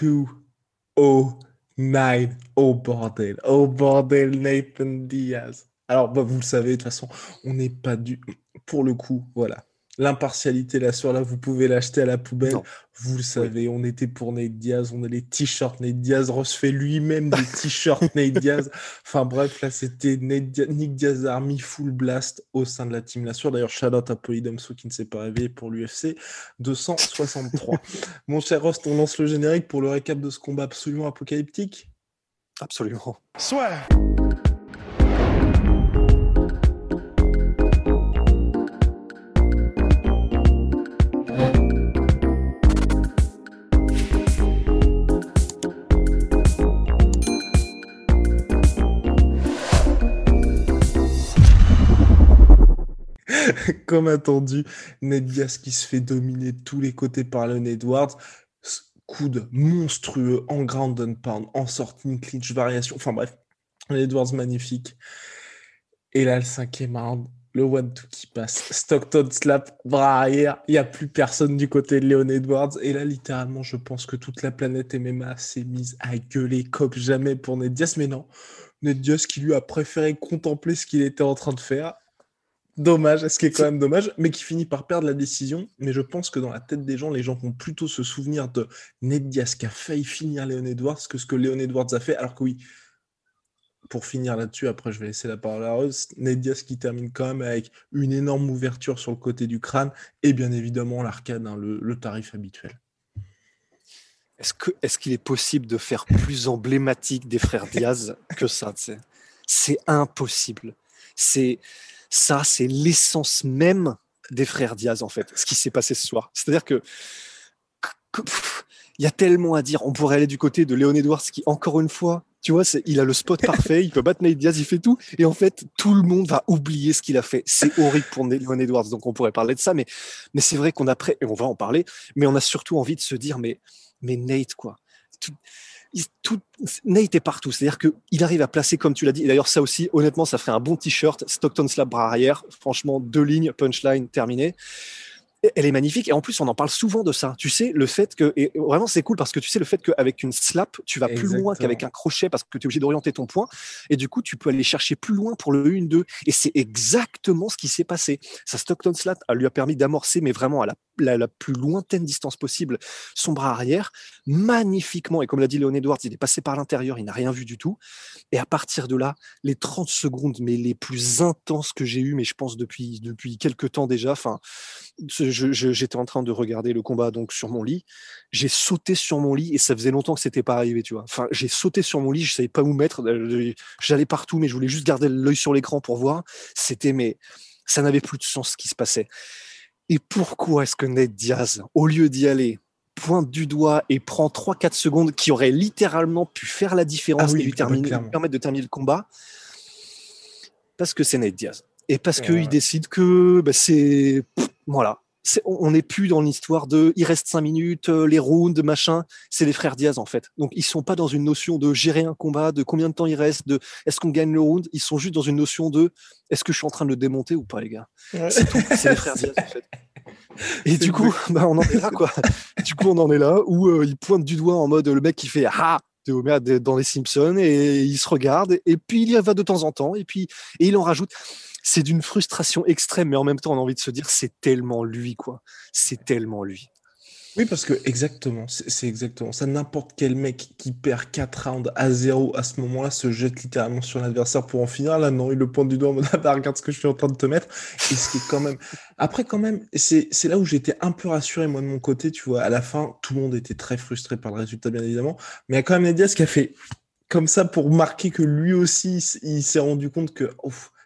209. Oh bordel. Oh bordel, Nathan Diaz. Alors, bah, vous le savez, de toute façon, on n'est pas du... Pour le coup, voilà. L'impartialité là sur là, vous pouvez l'acheter à la poubelle. Vous le savez, on était pour Nate Diaz, on a les t-shirts Nate Diaz. Ross fait lui-même des t-shirts Nate Diaz. Enfin bref, là c'était Nick Diaz Army full blast au sein de la team là sur. D'ailleurs, shout out à Polydomso qui ne s'est pas réveillé pour l'UFC 263. Mon cher Rost, on lance le générique pour le récap de ce combat absolument apocalyptique? Absolument. Soit. Comme attendu, Ned Diaz qui se fait dominer de tous les côtés par Leon Edwards. Coude monstrueux en ground and pound, en sortie, clinch, variation. Enfin bref, Leon Edwards magnifique. Et là, le cinquième round, le one-two qui passe. Stockton slap, bras arrière. Il n'y a plus personne du côté de Leon Edwards. Et là, littéralement, je pense que toute la planète MMA s'est mise à gueuler comme jamais pour Ned Diaz. Mais non, Ned qui lui a préféré contempler ce qu'il était en train de faire Dommage, ce qui est quand même dommage, mais qui finit par perdre la décision. Mais je pense que dans la tête des gens, les gens vont plutôt se souvenir de Ned Diaz qui a failli finir Léon Edwards que ce que Léon Edwards a fait. Alors que oui, pour finir là-dessus, après je vais laisser la parole à Rose, Ned Diaz qui termine quand même avec une énorme ouverture sur le côté du crâne et bien évidemment l'arcade, hein, le, tarif habituel. Est-ce qu'il est, qu'il est possible de faire plus emblématique des frères Diaz que ça C'est impossible. C'est ça, c'est l'essence même des frères Diaz, en fait, ce qui s'est passé ce soir. C'est-à-dire que, il y a tellement à dire. On pourrait aller du côté de Léon Edwards, qui, encore une fois, tu vois, il a le spot parfait, il peut battre Nate Diaz, il fait tout. Et en fait, tout le monde va oublier ce qu'il a fait. C'est horrible pour Léon Edwards, donc on pourrait parler de ça. Mais, mais c'est vrai qu'on a, et on va en parler, mais on a surtout envie de se dire, mais, mais Nate, quoi tout, Nate est partout. C'est-à-dire qu'il arrive à placer, comme tu l'as dit. Et d'ailleurs, ça aussi, honnêtement, ça ferait un bon t-shirt. Stockton slap bras arrière. Franchement, deux lignes, punchline, terminé elle est magnifique. Et en plus on en parle souvent de ça. Tu sais le fait que et vraiment c'est cool parce que tu sais le fait qu'avec une slap tu vas plus loin qu'avec un crochet parce que tu es obligé d'orienter ton point. Et du coup tu peux aller chercher plus loin pour le 1-2 et c'est exactement ce qui s'est passé. Sa Stockton slap lui a permis d'amorcer mais vraiment à la, la, plus lointaine distance possible son bras arrière. Magnifiquement. Et comme l'a dit Léon Edwards il est passé par l'intérieur il n'a rien vu du tout. Et à partir de là les 30 secondes mais les plus intenses que j'ai eu mais je pense depuis depuis quelques temps déjà enfin j'étais en train de regarder le combat donc sur mon lit. J'ai sauté sur mon lit et ça faisait longtemps que c'était pas arrivé, tu vois. Enfin, j'ai sauté sur mon lit, je savais pas où mettre. Euh, j'allais partout, mais je voulais juste garder l'œil sur l'écran pour voir. C'était, mais ça n'avait plus de sens ce qui se passait. Et pourquoi est-ce que Ned Diaz, au lieu d'y aller, pointe du doigt et prend 3-4 secondes qui auraient littéralement pu faire la différence ah et lui, terminer, permettre de terminer le combat? Parce que c'est Ned Diaz. Et parce qu'il décide que bah, c'est voilà. on n'est plus dans l'histoire de il reste cinq minutes, euh, les rounds, machin. C'est les frères Diaz en fait. Donc ils sont pas dans une notion de gérer un combat, de combien de temps il reste, de est-ce qu'on gagne le round? Ils sont juste dans une notion de est-ce que je suis en train de le démonter ou pas les gars? C'est tout. C'est les frères Diaz en fait. Et du coup, bah, on en est là quoi. du coup, on en est là où euh, il pointe du doigt en mode le mec qui fait ah de Homer dans les Simpsons et il se regarde et puis il y va de temps en temps et puis et il en rajoute c'est d'une frustration extrême, mais en même temps, on a envie de se dire, c'est tellement lui, quoi. C'est tellement lui. Oui, parce que exactement, c'est exactement ça. N'importe quel mec qui perd 4 rounds à 0 à ce moment-là se jette littéralement sur l'adversaire pour en finir. Là, non, il le pointe du doigt en mode ah, bah, regarde ce que je suis en train de te mettre. Et ce qui est quand même. Après, quand même, c'est là où j'étais un peu rassuré, moi, de mon côté. Tu vois, à la fin, tout le monde était très frustré par le résultat, bien évidemment. Mais il y a quand même Nedias qui a fait comme ça pour marquer que lui aussi, il s'est rendu compte que.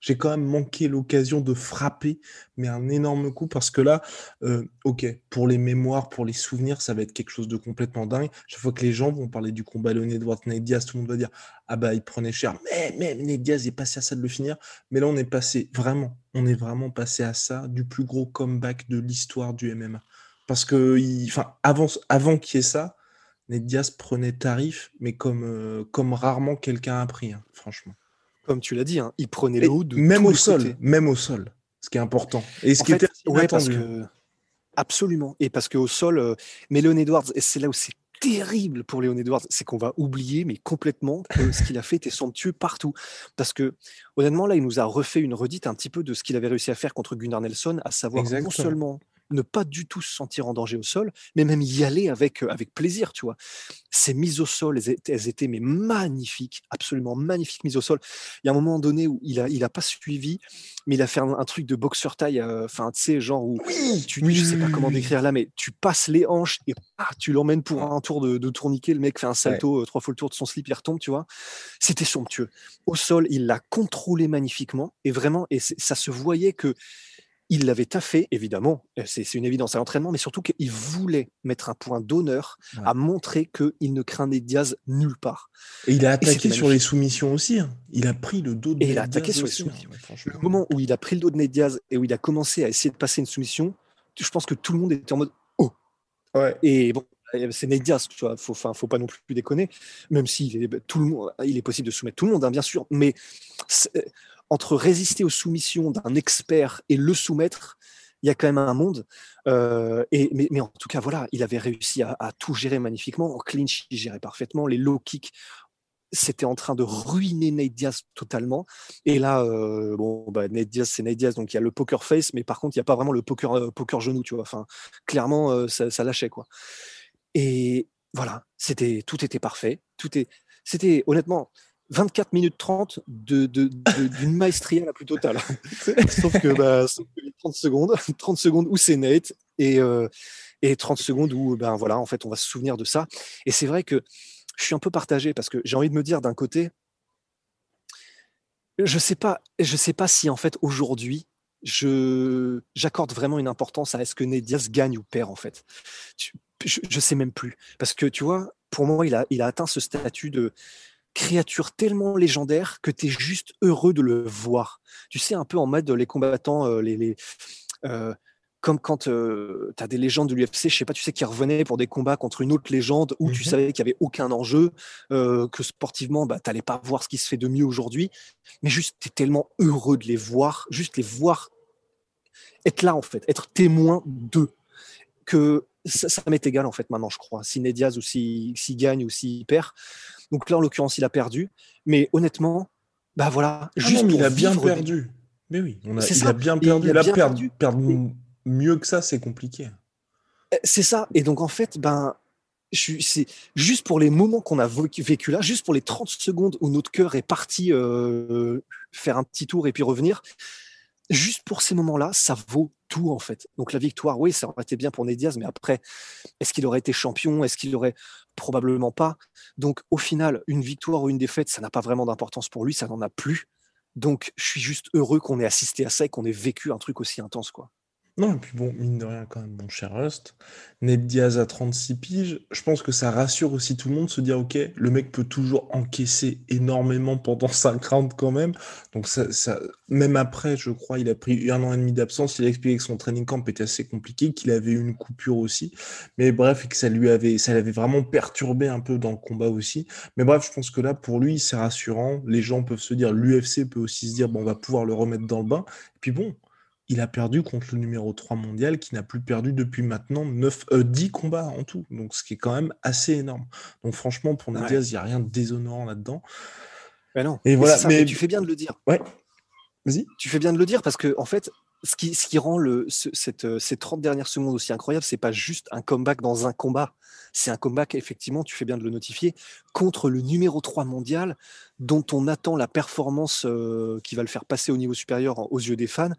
J'ai quand même manqué l'occasion de frapper, mais un énorme coup parce que là, euh, ok, pour les mémoires, pour les souvenirs, ça va être quelque chose de complètement dingue. Chaque fois que les gens vont parler du combat Leon Edwards, Nate Diaz, tout le monde va dire ah bah il prenait cher, mais mais Nate Diaz est passé à ça de le finir. Mais là, on est passé vraiment, on est vraiment passé à ça du plus gros comeback de l'histoire du MMA. Parce que, avant, avant qu'il y ait ça, Ned Diaz prenait tarif, mais comme, euh, rarement quelqu'un a pris, hein, franchement. Comme tu l'as dit, hein, il prenait l'eau de même au sol, même au sol, ce qui est important. Et ce qui était ouais, parce que absolument. Et parce qu'au sol, euh, mais Leon Edwards, et c'est là où c'est terrible pour Léon Edwards, c'est qu'on va oublier, mais complètement, que ce qu'il a fait était somptueux partout. Parce que, honnêtement, là, il nous a refait une redite un petit peu de ce qu'il avait réussi à faire contre Gunnar Nelson, à savoir non seulement ne pas du tout se sentir en danger au sol, mais même y aller avec, euh, avec plaisir, tu vois. Ces mises au sol, elles, étaient mais magnifiques, absolument magnifiques mises au sol. Il y a un moment donné où il a, il a pas suivi, mais il a fait un, truc de boxeur taille, euh, enfin, tu sais, genre où tu, je sais pas comment décrire là, mais tu passes les hanches et ah, tu l'emmènes pour un tour de, tourniquet, le mec fait un salto, euh, trois fois le tour de son slip, il retombe, tu vois. C'était somptueux. Au sol, il l'a contrôlé magnifiquement et vraiment, et ça se voyait que il l'avait taffé, évidemment, euh, c'est une évidence à l'entraînement, mais surtout qu'il voulait mettre un point d'honneur à montrer qu'il ne craignait Diaz nulle part. Et il a attaqué sur les soumissions aussi. Hein. Il a pris le dos de Et il a attaqué sur les hein. soumissions. le moment où il a pris le dos de Ned Diaz et où il a commencé à essayer de passer une soumission, je pense que tout le monde était en mode Oh ouais. Et bon, c'est Ned Diaz, tu vois, faut, faut pas non plus déconner, même si est, tout le monde, il est possible de soumettre tout le monde, hein, bien sûr, mais entre résister aux soumissions d'un expert et le soumettre, il y a quand même un monde. Euh, et, mais, en tout cas, voilà, il avait réussi à, tout gérer magnifiquement. En clinch, il gérait parfaitement. Les low kicks, c'était en train de ruiner Nate totalement. Et là, euh, bon, bah, Nate c'est Nate Diaz, donc il y a le poker face, mais par contre, il n'y a pas vraiment le poker, euh, poker genou, tu vois. Enfin, clairement, ça, ça, lâchait, quoi. Et voilà, c'était, tout était parfait. Tout est, c'était honnêtement, 24 minutes 30 d'une de, d'une maestria la plus totale. Sauf que bah, 30 secondes, 30 secondes où c'est Nate et, euh, et 30 secondes où ben voilà, en fait, on va se souvenir de ça. Et c'est vrai que je suis un peu partagé parce que j'ai envie de me dire d'un côté, je sais pas, je sais pas si en fait aujourd'hui je j'accorde vraiment une importance à est-ce que Nate Diaz gagne ou perd en fait. Je, je sais même plus parce que tu vois, pour moi, il a, il a atteint ce statut de créature tellement légendaire que tu es juste heureux de le voir. Tu sais, un peu en mode les combattants, euh, les, euh, comme quand euh, tu as des légendes de l'UFC, je sais pas, tu sais, qui revenaient pour des combats contre une autre légende où tu mmh savais qu'il n'y avait aucun enjeu, que sportivement, bah, tu n'allais pas voir ce qui se fait de mieux aujourd'hui, mais juste, tu es tellement heureux de les voir, juste les voir être là, en fait, être témoin d'eux, que ça, m'est égal, en fait, maintenant, je crois. Si Nediaz ou s'il gagne ou s'il perd, donc là, en l'occurrence, il a perdu. Mais honnêtement, bah voilà, ah juste il a bien perdu. Mais oui, on a, il a bien perdu. Il a perdu. Perdre mieux que ça, c'est compliqué. Eh, c'est ça. Et donc en fait, ben, c'est juste pour les moments qu'on a vécu là, juste pour les 30 secondes où notre cœur est parti euh, faire un petit tour et puis revenir juste pour ces moments-là, ça vaut tout en fait. Donc la victoire, oui, ça aurait été bien pour Ned mais après, est-ce qu'il aurait été champion? Est-ce qu'il aurait? Probablement pas Donc au final, une victoire ou une défaite, ça n'a pas vraiment d'importance pour lui, ça n'en a plus. Donc je suis juste heureux qu'on ait assisté à ça et qu'on ait vécu un truc aussi intense, quoi. Non, et puis bon, mine de rien, quand même, mon cher Rust, Ned Diaz à 36 piges, je pense que ça rassure aussi tout le monde, se dire, ok, le mec peut toujours encaisser énormément pendant 5 rounds quand même. Donc, ça, ça, même après, je crois, il a pris un an et demi d'absence, il a expliqué que son training camp était assez compliqué, qu'il avait eu une coupure aussi. Mais bref, et que ça lui avait, ça l'avait vraiment perturbé un peu dans le combat aussi. Mais bref, je pense que là, pour lui, c'est rassurant. Les gens peuvent se dire, l'UFC peut aussi se dire, bon, on va pouvoir le remettre dans le bain. Et puis bon, il a perdu contre le numéro 3 mondial qui n'a plus perdu depuis maintenant 9, 10 euh, combats en tout. Donc, ce qui est quand même assez énorme. Donc, franchement, pour Nadia, il n'y a rien de déshonorant là-dedans. Mais non. Et voilà, mais... tu fais bien de le dire. Ouais. Vas-y. Tu fais bien de le dire parce que, en fait, ce qui, ce qui rend le, cette, euh, ces 30 dernières secondes aussi incroyables, c'est pas juste un comeback dans un combat. C'est un comeback, effectivement, tu fais bien de le notifier, contre le numéro 3 mondial, dont on attend la performance euh, qui va le faire passer au niveau supérieur aux yeux des fans,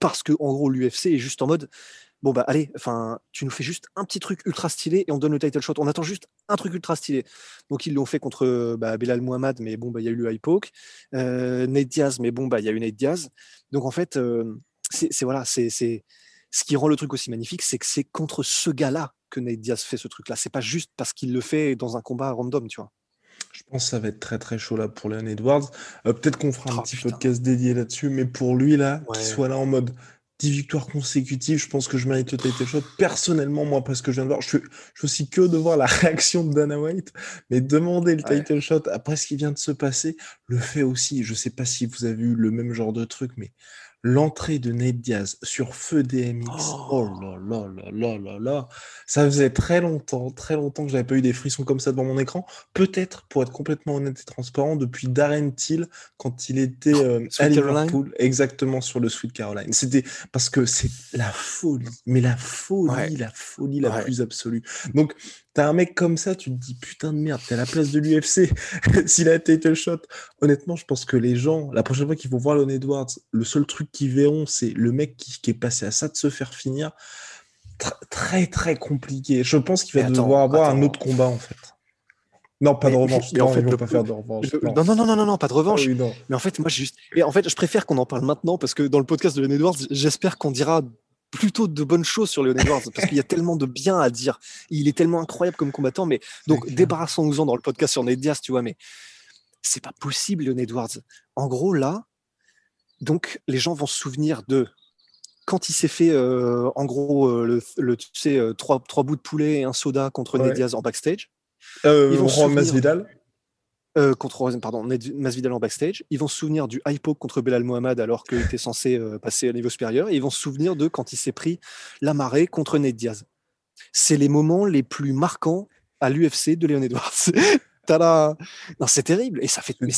parce que en gros l'UFC est juste en mode bon bah allez, enfin, tu nous fais juste un petit truc ultra stylé et on donne le title shot. On attend juste un truc ultra stylé. Donc ils l'ont fait contre bah, Belal Muhammad, mais bon bah il y a eu le high. Euh, Nate Diaz, mais bon bah il y a eu Nate Diaz. Donc en fait, euh, c'est voilà, c'est ce qui rend le truc aussi magnifique, c'est que c'est contre ce gars-là que Nate Diaz fait ce truc-là. C'est pas juste parce qu'il le fait dans un combat random, tu vois. Je pense que ça va être très très chaud là pour Leon Edwards. Euh, peut-être qu'on fera un oh, petit podcast dédié là-dessus, mais pour lui là, qu'il soit là en mode 10 victoires consécutives, je pense que je mérite le title shot. Personnellement, moi, parce que je viens de voir, je suis, je suis aussi que de voir la réaction de Dana White, mais demander le title shot après ce qui vient de se passer, le fait aussi, je sais pas si vous avez eu le même genre de truc, mais l'entrée de Nate Diaz sur feu DMX. Oh. oh, là là là là là là. Ça faisait très longtemps, très longtemps que j'avais pas eu des frissons comme ça devant mon écran. Peut-être, pour être complètement honnête et transparent, depuis Darren Till quand il était euh, à Liverpool, exactement sur le Sweet Caroline. C'était parce que c'est la folie, mais la folie, la folie la plus absolue. Donc T'as un mec comme ça, tu te dis putain de merde, t'es à la place de l'UFC. S'il a title shot, honnêtement, je pense que les gens, la prochaine fois qu'ils vont voir Leon Edwards, le seul truc qu'ils verront, c'est le mec qui, est passé à ça de se faire finir. très très compliqué. Je pense qu'il va devoir avoir un autre combat en fait. Non, pas de revanche. Mais, en fait, pas faire de revanche. non. non. non, non, non, pas de revanche. Ah mais en fait, moi, juste. Et en fait, je préfère qu'on en parle maintenant parce que dans le podcast de Leon Edwards, j'espère qu'on dira plutôt de bonnes choses sur Leon Edwards parce qu'il y a tellement de bien à dire. Il est tellement incroyable comme combattant. Mais donc, débarrassons-nous-en dans le podcast sur Ned Diaz, tu vois. Mais c'est pas possible, Leon Edwards. En gros, là, donc, les gens vont se souvenir de quand il s'est fait, euh, en gros, euh, le, tu sais, euh, trois, trois, bouts de poulet et un soda contre Ned Diaz en backstage. Ils vont Masvidal euh, contre pardon, Masvidal en backstage. Ils vont se souvenir du hypo contre Belal Mohamed alors qu'il était censé euh, passer à niveau supérieur. Et ils vont se souvenir de quand il s'est pris la marée contre Ned Diaz. C'est les moments les plus marquants à l'UFC de Léon Edwards. non, c'est terrible. Et ça fait. Mais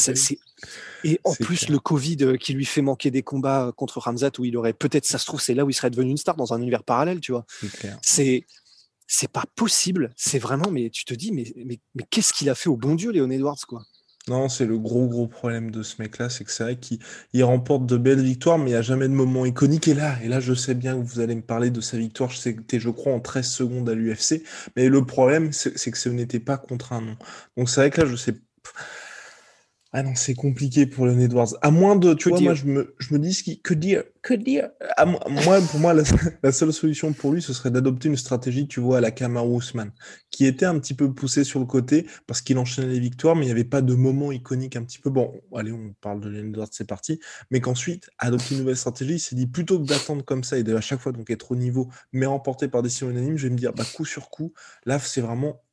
et en plus, le Covid euh, qui lui fait manquer des combats contre Ramzat où il aurait peut-être, ça se trouve, c'est là où il serait devenu une star dans un univers parallèle, tu vois. C'est c'est pas possible. C'est vraiment, mais tu te dis, mais, qu'est-ce qu'il a fait au bon Dieu, Léon Edwards, quoi? Non, c'est le gros, gros problème de ce mec-là, c'est que c'est vrai qu'il remporte de belles victoires, mais il n'y a jamais de moment iconique. Et là, et là, je sais bien que vous allez me parler de sa victoire, je sais que je crois, en 13 secondes à l'UFC, mais le problème, c'est que ce n'était pas contre un nom. Donc c'est vrai que là, je sais ah non, c'est compliqué pour Leon Edwards. À moins de, tu vois, moi, je me, je me dis ce qui, que dire, que dire? moi, pour moi, la, seule solution pour lui, ce serait d'adopter une stratégie, tu vois, à la Kamaru Usman, qui était un petit peu poussé sur le côté parce qu'il enchaînait les victoires, mais il n'y avait pas de moment iconique un petit peu. Bon, allez, on parle de Leon Edwards, c'est parti. Mais qu'ensuite, adopter une nouvelle stratégie, il s'est dit plutôt que d'attendre comme ça et de à chaque fois donc être au niveau, mais remporté par décision unanime, je vais me dire, bah, coup sur coup, là, c'est vraiment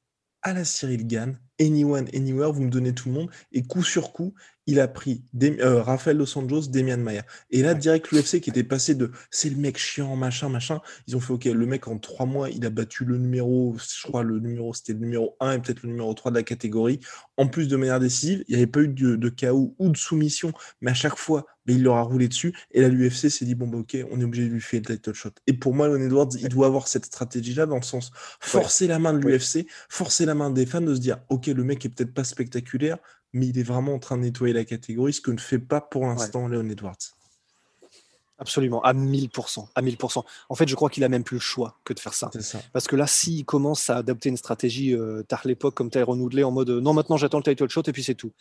à la Cyril Gann, anyone, anywhere, vous me donnez tout le monde. Et coup sur coup, il a pris Rafael euh, Rafael Dos Anjos, Demian Maia. Et là, direct, l'UFC qui était passé de c'est le mec chiant, machin, machin, ils ont fait OK, le mec en trois mois, il a battu le numéro, je crois, le numéro, c'était le numéro 1 et peut-être le numéro 3 de la catégorie. En plus de manière décisive, il n'y avait pas eu de, de chaos ou de soumission, mais à chaque fois, mais il leur a roulé dessus. Et là, l'UFC s'est dit bon, bah, ok, on est obligé de lui faire le title shot. Et pour moi, Leon Edwards, il doit avoir cette stratégie-là dans le sens forcer la main de l'UFC, forcer la main des fans de se dire ok, le mec est peut-être pas spectaculaire, mais il est vraiment en train de nettoyer la catégorie, ce que ne fait pas pour l'instant Leon Edwards. Absolument, à 1000%, à 1000%. En fait, je crois qu'il a même plus le choix que de faire ça. Parce que là, s'il commence à adopter une stratégie euh, tard l'époque comme Tyrone Woodley en mode non, maintenant j'attends le title shot et puis c'est tout.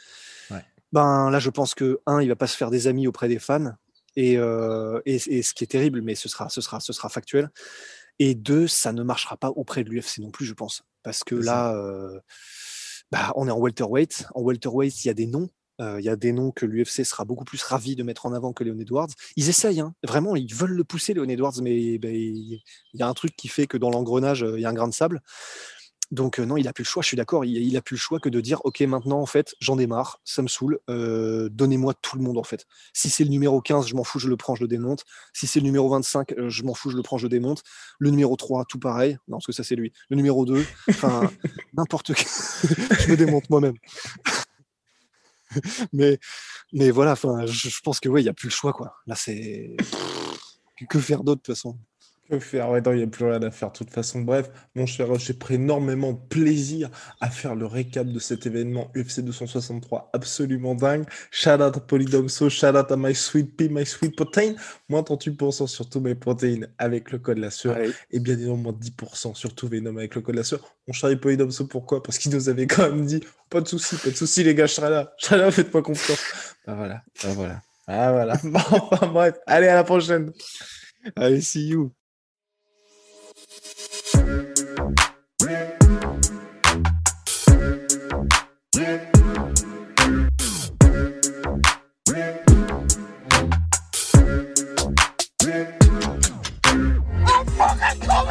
Ben là, je pense que un, il va pas se faire des amis auprès des fans et, euh, et, ce qui est terrible, mais ce sera, ce sera, ce sera factuel. Et deux, ça ne marchera pas auprès de l'UFC non plus, je pense, parce que là, euh, bah, on est en welterweight. En welterweight, il y a des noms. Euh, il y a des noms que l'UFC sera beaucoup plus ravi de mettre en avant que Leon Edwards. Ils essayent, hein. vraiment, ils veulent le pousser, Leon Edwards, mais ben, il y a un truc qui fait que dans l'engrenage, il y a un grain de sable. Donc non, il a plus le choix, je suis d'accord, il, il, a plus le choix que de dire, ok, maintenant, en fait, j'en ai marre, ça me saoule, donnez-moi tout le monde, en fait. Si c'est le numéro 15, je m'en fous, je le prends, je le démonte. Si c'est le numéro 25, je m'en fous, je le prends, je le démonte. Le numéro 3, tout pareil. Non, parce que ça, c'est lui. Le numéro 2, enfin, n'importe quoi. je me démonte moi-même. mais, mais voilà, enfin, je, pense que, ouais, il n'y a plus le choix, quoi. Là, c'est... que faire d'autre, de toute façon Que faire Ouais, non, il n'y a plus rien à faire. De toute façon, bref, mon cher, j'ai pris énormément de plaisir à faire le récap de cet événement UFC 263 absolument dingue. Shout out à Polydomso, shout out à My Sweet Pea, My Sweet Protein. Moins 38% sur tous mes protéines avec le code la sueur. Et bien évidemment, moins 10% sur tous Venom avec le code la sueur. Mon cher Polydomso, pourquoi? Parce qu'il nous avait quand même dit pas de soucis, pas de soucis, les gars, je serai là. Je serai là, faites-moi confiance. Bah voilà, bah voilà. Ah voilà. Bon, enfin, bref, allez, à la prochaine. Allez, see you.